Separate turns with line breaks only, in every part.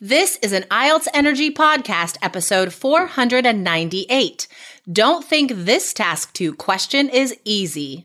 This is an IELTS Energy Podcast, episode 498. Don't think this Task 2 question is easy.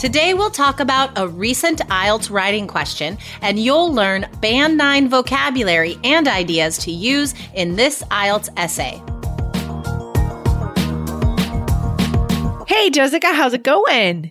Today we'll talk about a recent IELTS writing question, and you'll learn Band 9 vocabulary and ideas to use in this IELTS essay.
Hey, Jessica, how's it going?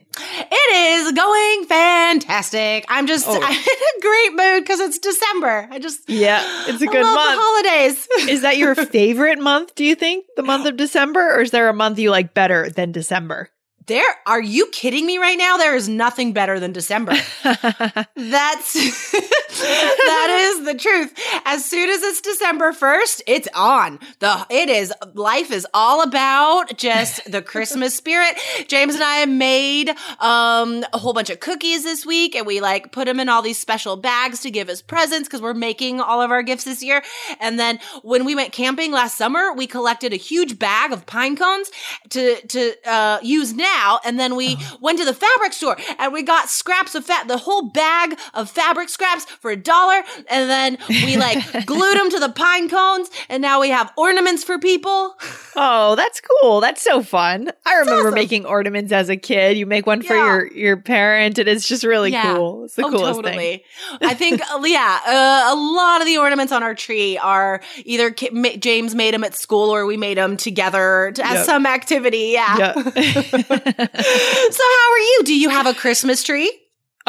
It is going fantastic. I'm just
Oh.
I'm in a great mood because it's December. I just
Yeah, it's a good
love
month.
the holidays.
Is that your favorite month, do you think? The month of December? Or is there a month you like better than December?
There are you kidding me right now? There is nothing better than December. That's that is the truth. As soon as it's December 1st, it's on. The it is life is all about just the Christmas spirit. James and I made um a whole bunch of cookies this week and we like put them in all these special bags to give as presents cuz we're making all of our gifts this year. And then when we went camping last summer, we collected a huge bag of pine cones to to uh use now and then we went to the fabric store and we got scraps of fat the whole bag of fabric scraps for a dollar and then we like glued them to the pine cones and now we have ornaments for people
oh, that's cool. That's so fun. I remember
awesome.
making ornaments as a kid. You make one for
Yeah.
your your parent, and it's just really
Yeah.
cool. It's the
oh,
coolest thing.
I think, uh, yeah, uh, a lot of the ornaments on our tree are either ki- ma- James made them at school or we made them together to, as
Yep.
some activity. Yeah.
Yeah.
So, how are you? Do you have a Christmas tree?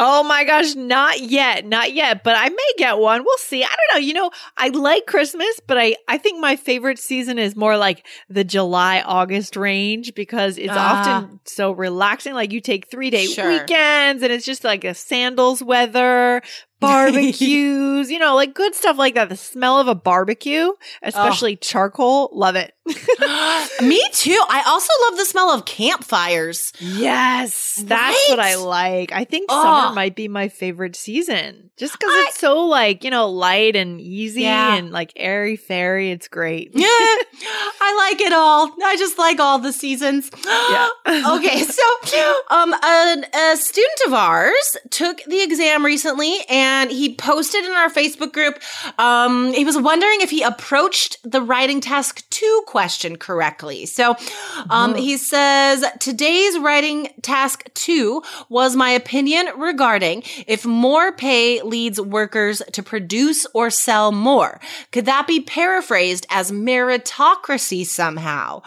Oh my gosh, not yet, not yet, but I may get one. We'll see. I don't know. You know, I like Christmas, but I I think my favorite season is more like the July August range because it's
Ah.
often so relaxing. Like you take 3-day
Sure.
weekends and it's just like a sandals weather, barbecues, you know, like good stuff like that. The smell of a barbecue, especially charcoal, love it.
Me too. I also love the smell of campfires.
Yes, that's what I like. I think
Oh.
summer might be my favorite season just because it's so like, you know, light and easy
Yeah.
and like airy fairy. It's great.
Yeah, I like it all. I just like all the seasons.
Yeah.
okay, so um, a, a student of ours took the exam recently, and he posted in our Facebook group. Um, he was wondering if he approached the writing task two question correctly. So, um, he says today's writing task two was my opinion regarding if more pay leads workers to produce or sell more. Could that be paraphrased as meritocracy somehow?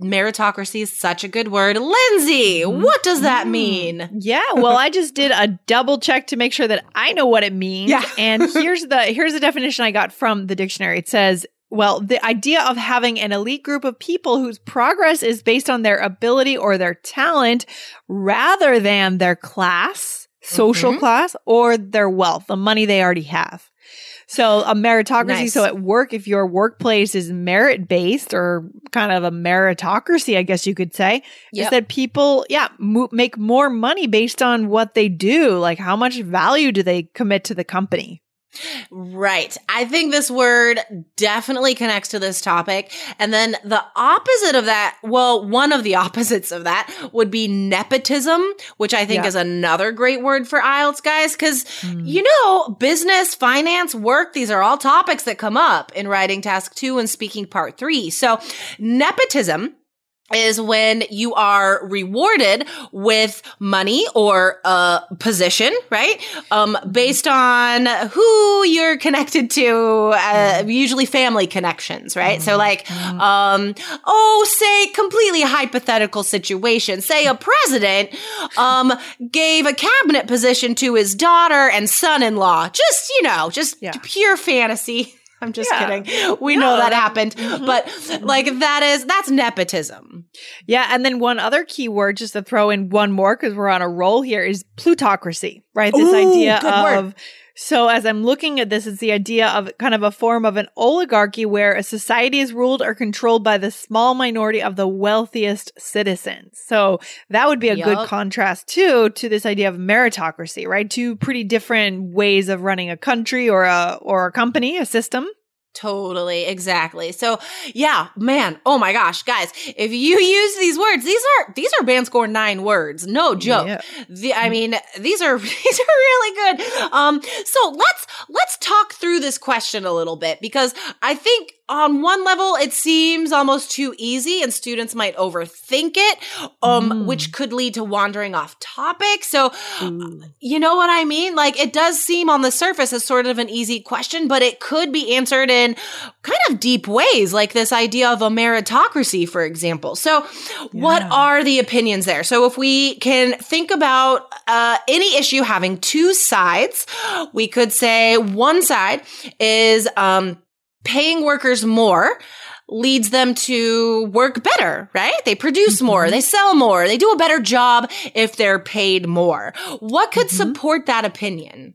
Meritocracy is such a good word. Lindsay, what does that mm. mean?
Yeah, well, I just did a double check to make sure that I know what it means.
Yeah.
and here's the here's the definition I got from the dictionary. It says, well, the idea of having an elite group of people whose progress is based on their ability or their talent rather than their class, social
Mhm.
class, or their wealth, the money they already have. So a meritocracy.
Nice.
So at work, if your workplace is merit based or kind of a meritocracy, I guess you could say,
Yep.
is that people, yeah, mo- make more money based on what they do. Like how much value do they commit to the company?
Right. I think this word definitely connects to this topic. And then the opposite of that, well, one of the opposites of that would be nepotism, which I think
Yeah.
is another great word for IELTS guys. Cause
Mm.
you know, business, finance, work, these are all topics that come up in writing task two and speaking part three. So nepotism is when you are rewarded with money or a position, right? Um, based on who you're connected to, uh, usually family connections, right? So like, um, oh, say completely hypothetical situation. Say a president, um, gave a cabinet position to his daughter and son-in-law. Just, you know, just
Yeah.
pure fantasy. I'm just
Yeah.
kidding. We
No,
know that
that-
happened,
Mhm.
but like that is that's nepotism.
Yeah, and then one other key word, just to throw in one more because we're on a roll here, is plutocracy, right? This
Ooh,
idea
of word.
So as I'm looking at this, it's the idea of kind of a form of an oligarchy where a society is ruled or controlled by the small minority of the wealthiest citizens. So that would be a good contrast too to this idea of meritocracy, right? Two pretty different ways of running a country or a or a company, a system.
Totally, exactly. So, yeah, man. Oh my gosh, guys! If you use these words, these are these are band score nine words. No joke.
Yeah.
The, I mean, these are these are really good. Um, so let's let's talk through this question a little bit because I think on one level it seems almost too easy and students might overthink it, um,
Mm.
which could lead to wandering off topic. So
Ooh.
you know what I mean? Like it does seem on the surface as sort of an easy question, but it could be answered in kind of deep ways, like this idea of a meritocracy, for example. So, what are the opinions there? So, if we can think about uh, any issue having two sides, we could say one side is um, paying workers more leads them to work better, right? They produce more, they sell more, they do a better job if they're paid more. What could
Mhm.
support that opinion?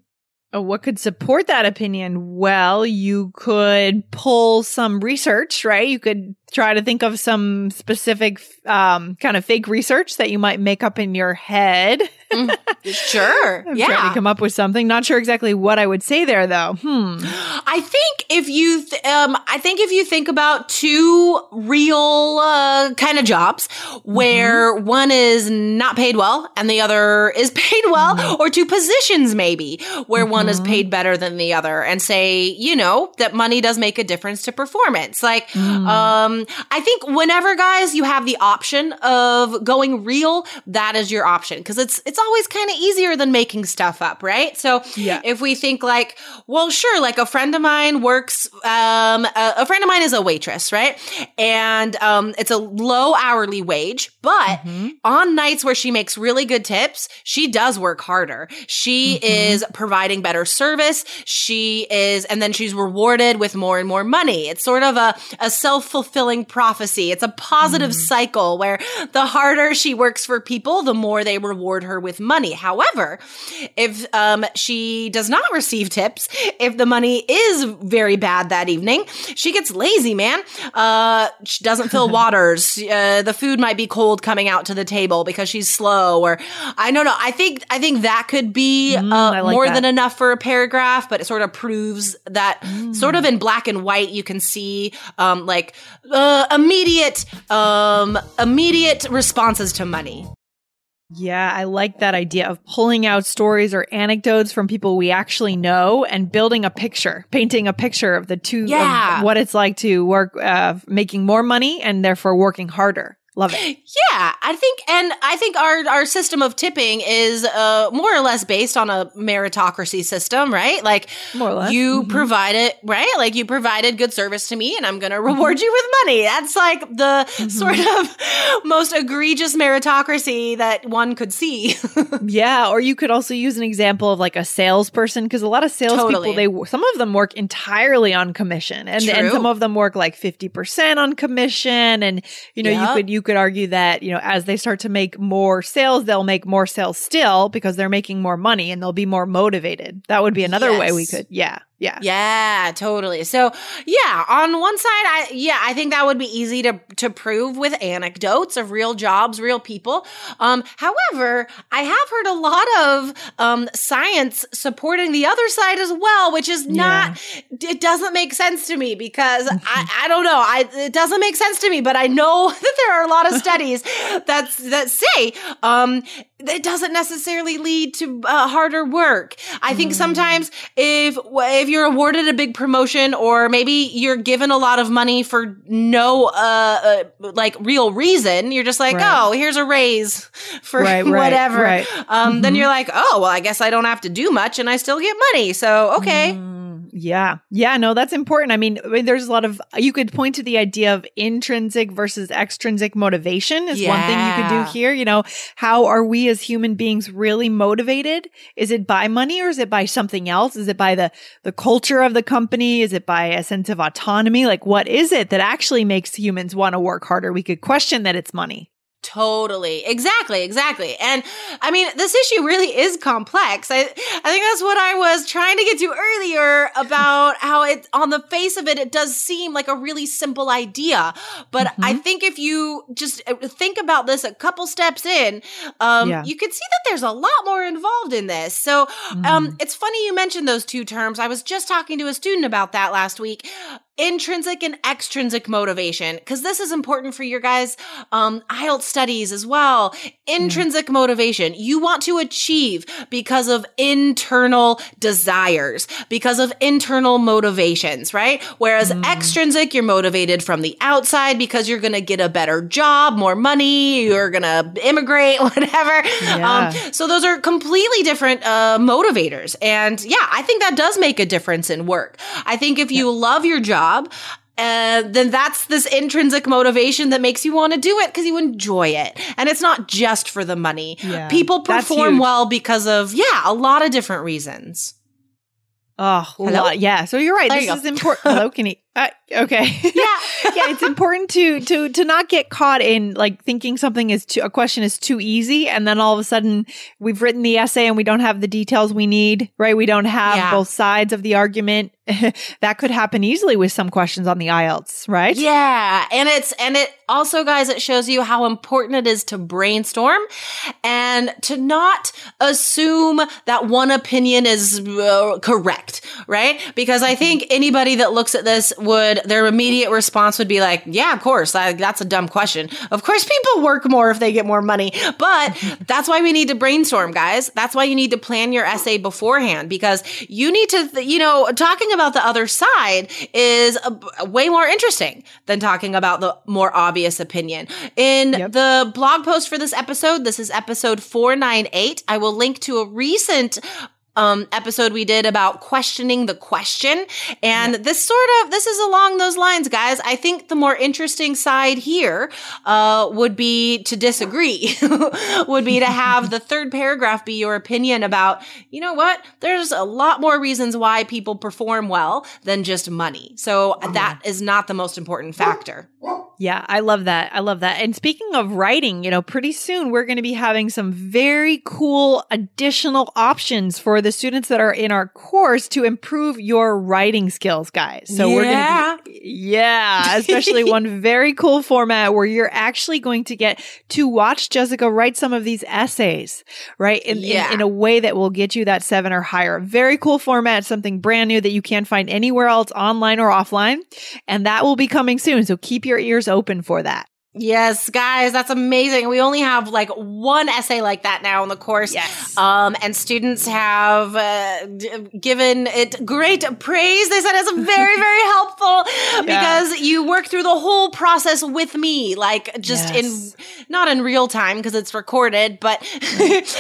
Oh, what could support that opinion? Well, you could pull some research, right? You could try to think of some specific um, kind of fake research that you might make up in your head.
Sure.
I'm trying
yeah.
to come up with something. Not sure exactly what I would say there, though. Hmm.
I think if you, th- um, I think if you think about two real uh, kind of jobs where one is not paid well and the other is paid well, or two positions maybe where one is
Mhm.
paid better than the other, and say, you know, that money does make a difference to performance. Like,
Mm.
Um, I think whenever guys you have the option of going real, that is your option because it's it's always kind of easier than making stuff up, right? So
Yeah.
if we think like, well, sure, like a friend of mine works, um, a, a friend of mine is a waitress, right? And um, it's a low hourly wage, but
Mhm.
on nights where she makes really good tips, she does work harder. She
Mhm.
is providing better service. She is, and then she's rewarded with more and more money. It's sort of a, a self fulfilling prophecy. It's a positive cycle where the harder she works for people, the more they reward her with money. However, if um, she does not receive tips, if the money is very bad that evening, she gets lazy, man. Uh, she doesn't fill waters. Uh, the food might be cold coming out to the table because she's slow, or I don't know. I think I think that could be
Mm,
uh,
like
more
that.
than enough for a paragraph, but it sort of proves that
Mm.
sort of in black and white you can see um, like uh, immediate um, immediate responses to money.
Yeah, I like that idea of pulling out stories or anecdotes from people we actually know and building a picture, painting a picture of the two, of
Yeah.
what it's like to work, uh, making more money and therefore working harder. Love it.
Yeah, I think, and I think our our system of tipping is uh, more or less based on a meritocracy system, right? Like
More or less.
you
Mhm.
provided, right? Like you provided good service to me, and I'm going to reward you with money. That's like the sort of most egregious meritocracy that one could see.
Yeah, or you could also use an example of like a salesperson because a lot of salespeople
Totally.
they some of them work entirely on commission, and and some of them work like fifty percent on commission, and you know
Yep.
you could you could argue that you know as they start to make more sales, they'll make more sales still because they're making more money and they'll be more motivated. That would be another way we could, yeah, yeah,
Yeah, totally. So, yeah, on one side, I yeah, I think that would be easy to to prove with anecdotes of real jobs, real people. Um, however, I have heard a lot of um science supporting the other side as well, which is not. It doesn't make sense to me because I I don't know. I it doesn't make sense to me, but I know that there are a lot of studies that's that say um it doesn't necessarily lead to uh, harder work. I think sometimes if if you're awarded a big promotion or maybe you're given a lot of money for no uh, uh like real reason, you're just like,
Right.
"Oh, here's a raise for
Right,
whatever."
right.
Um then
Mhm.
you're like, "Oh, well, I guess I don't have to do much and I still get money." So, okay.
Mm, Yeah. Yeah. No, that's important. I mean, I mean, there's a lot of, you could point to the idea of intrinsic versus extrinsic motivation is one thing you could do here. You know, how are we as human beings really motivated? Is it by money or is it by something else? Is it by the, the culture of the company? Is it by a sense of autonomy? Like, what is it that actually makes humans want to work harder? We could question that it's money.
Totally. Exactly. Exactly. And I mean, this issue really is complex. I, I think that's what I was trying to get to earlier about how it, on the face of it, it does seem like a really simple idea. But I think if you just uh, think about this a couple steps in, um,
Yeah.
you can see that there's a lot more involved in this. So, um, it's funny you mentioned those two terms. I was just talking to a student about that last week intrinsic and extrinsic motivation because this is important for your guys um IELTS studies as well intrinsic motivation you want to achieve because of internal desires because of internal motivations right whereas extrinsic you're motivated from the outside because you're going to get a better job more money you're going to immigrate whatever
Yeah.
um so those are completely different uh, motivators. And yeah, I think that does make a difference in work. I think if you love your job, uh, then that's this intrinsic motivation that makes you want to do it because you enjoy it. And it's not just for the money.
Yeah,
People perform well because of, yeah, a lot of different reasons.
Oh,
Hello?
lot. Yeah. So you're right.
There
this
you
is important. Hello, can you? Uh, okay.
Yeah.
yeah, it's important to to to not get caught in like thinking something is too, a question is too easy, and then all of a sudden we've written the essay and we don't have the details we need. Right? We don't have
Yeah.
both sides of the argument. that could happen easily with some questions on the IELTS. Right?
Yeah, and it's and it also guys it shows you how important it is to brainstorm and to not assume that one opinion is uh, correct, right? Because I think anybody that looks at this would their immediate response would be like, "Yeah, of course, I, that's a dumb question. Of course people work more if they get more money." But that's why we need to brainstorm, guys. That's why you need to plan your essay beforehand because you need to th- you know, talking about the other side is uh, way more interesting than talking about the more obvious opinion. In
Yep.
the blog post for this episode, this is episode 498. I will link to a recent um episode we did about questioning the question. And this sort of this is along those lines guys. I think the more interesting side here uh would be to disagree would be to have the third paragraph be your opinion about you know what? There's a lot more reasons why people perform well than just money. So that is not the most important factor
Yeah, I love that. I love that. And speaking of writing, you know, pretty soon we're going to be having some very cool additional options for the students that are in our course to improve your writing skills, guys. So we're going to yeah, especially one very cool format where you're actually going to get to watch Jessica write some of these essays, right? In, in-
Yeah.
in, a way that will get you that seven or higher. Very cool format, something brand new that you can't find anywhere else online or offline. And that will be coming soon. So keep your ears open for that.
Yes, guys, that's amazing. We only have like one essay like that now in the course.
Yes.
Um, and students have uh, d- given it great praise. They said it's very, very helpful because you work through the whole process with me, like just
Yes.
in not in real time because it's recorded, but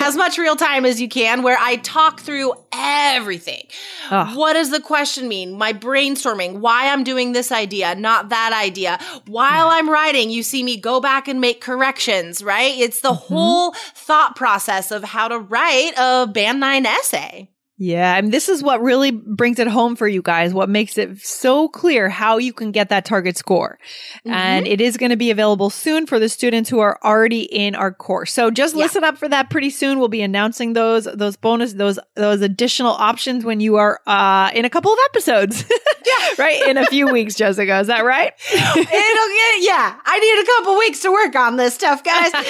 as much real time as you can, where I talk through everything.
Ugh.
What does the question mean? My brainstorming, why I'm doing this idea, not that idea. While I'm writing, you see me go back and make corrections, right? It's the mm-hmm. whole thought process of how to write a band nine essay.
Yeah, and this is what really brings it home for you guys. What makes it so clear how you can get that target score. And it is going to be available soon for the students who are already in our course. So just
Yeah.
listen up for that pretty soon. We'll be announcing those those bonus those those additional options when you are uh in a couple of episodes. yeah. right? In a few weeks, Jessica. Is that right?
It'll get, yeah, I need a couple weeks to work on this stuff, guys. but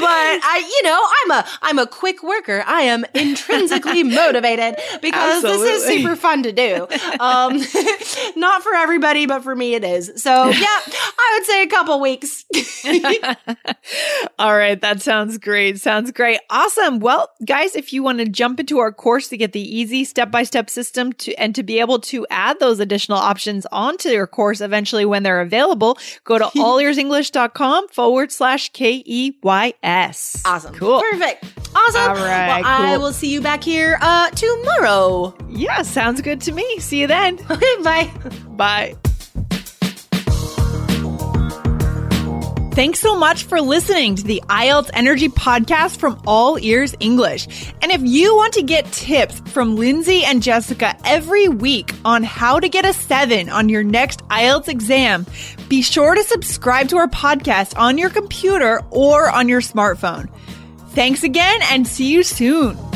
I, you know, I'm a, I'm a quick worker. I am intrinsically motivated because this is super fun to do. Um, not for everybody, but for me it is. So yeah, I would say a couple weeks.
All right, that sounds great. Sounds great. Awesome. Well, guys, if you want to jump into our course to get the easy step-by-step system to and to be able to add those additional options onto your course eventually when they're available, go to allearsenglish.com forward slash K E Y S.
Awesome.
Cool.
Perfect. Awesome.
All right,
Well, I will see you back here uh, tomorrow.
Yeah, sounds good to me. See you then.
Okay, bye.
Bye. Thanks so much for listening to the IELTS Energy Podcast from All Ears English. And if you want to get tips from Lindsay and Jessica every week on how to get a seven on your next IELTS exam, be sure to subscribe to our podcast on your computer or on your smartphone. Thanks again and see you soon.